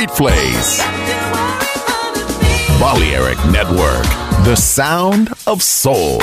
Right place. Balearic Network, the sound of soul.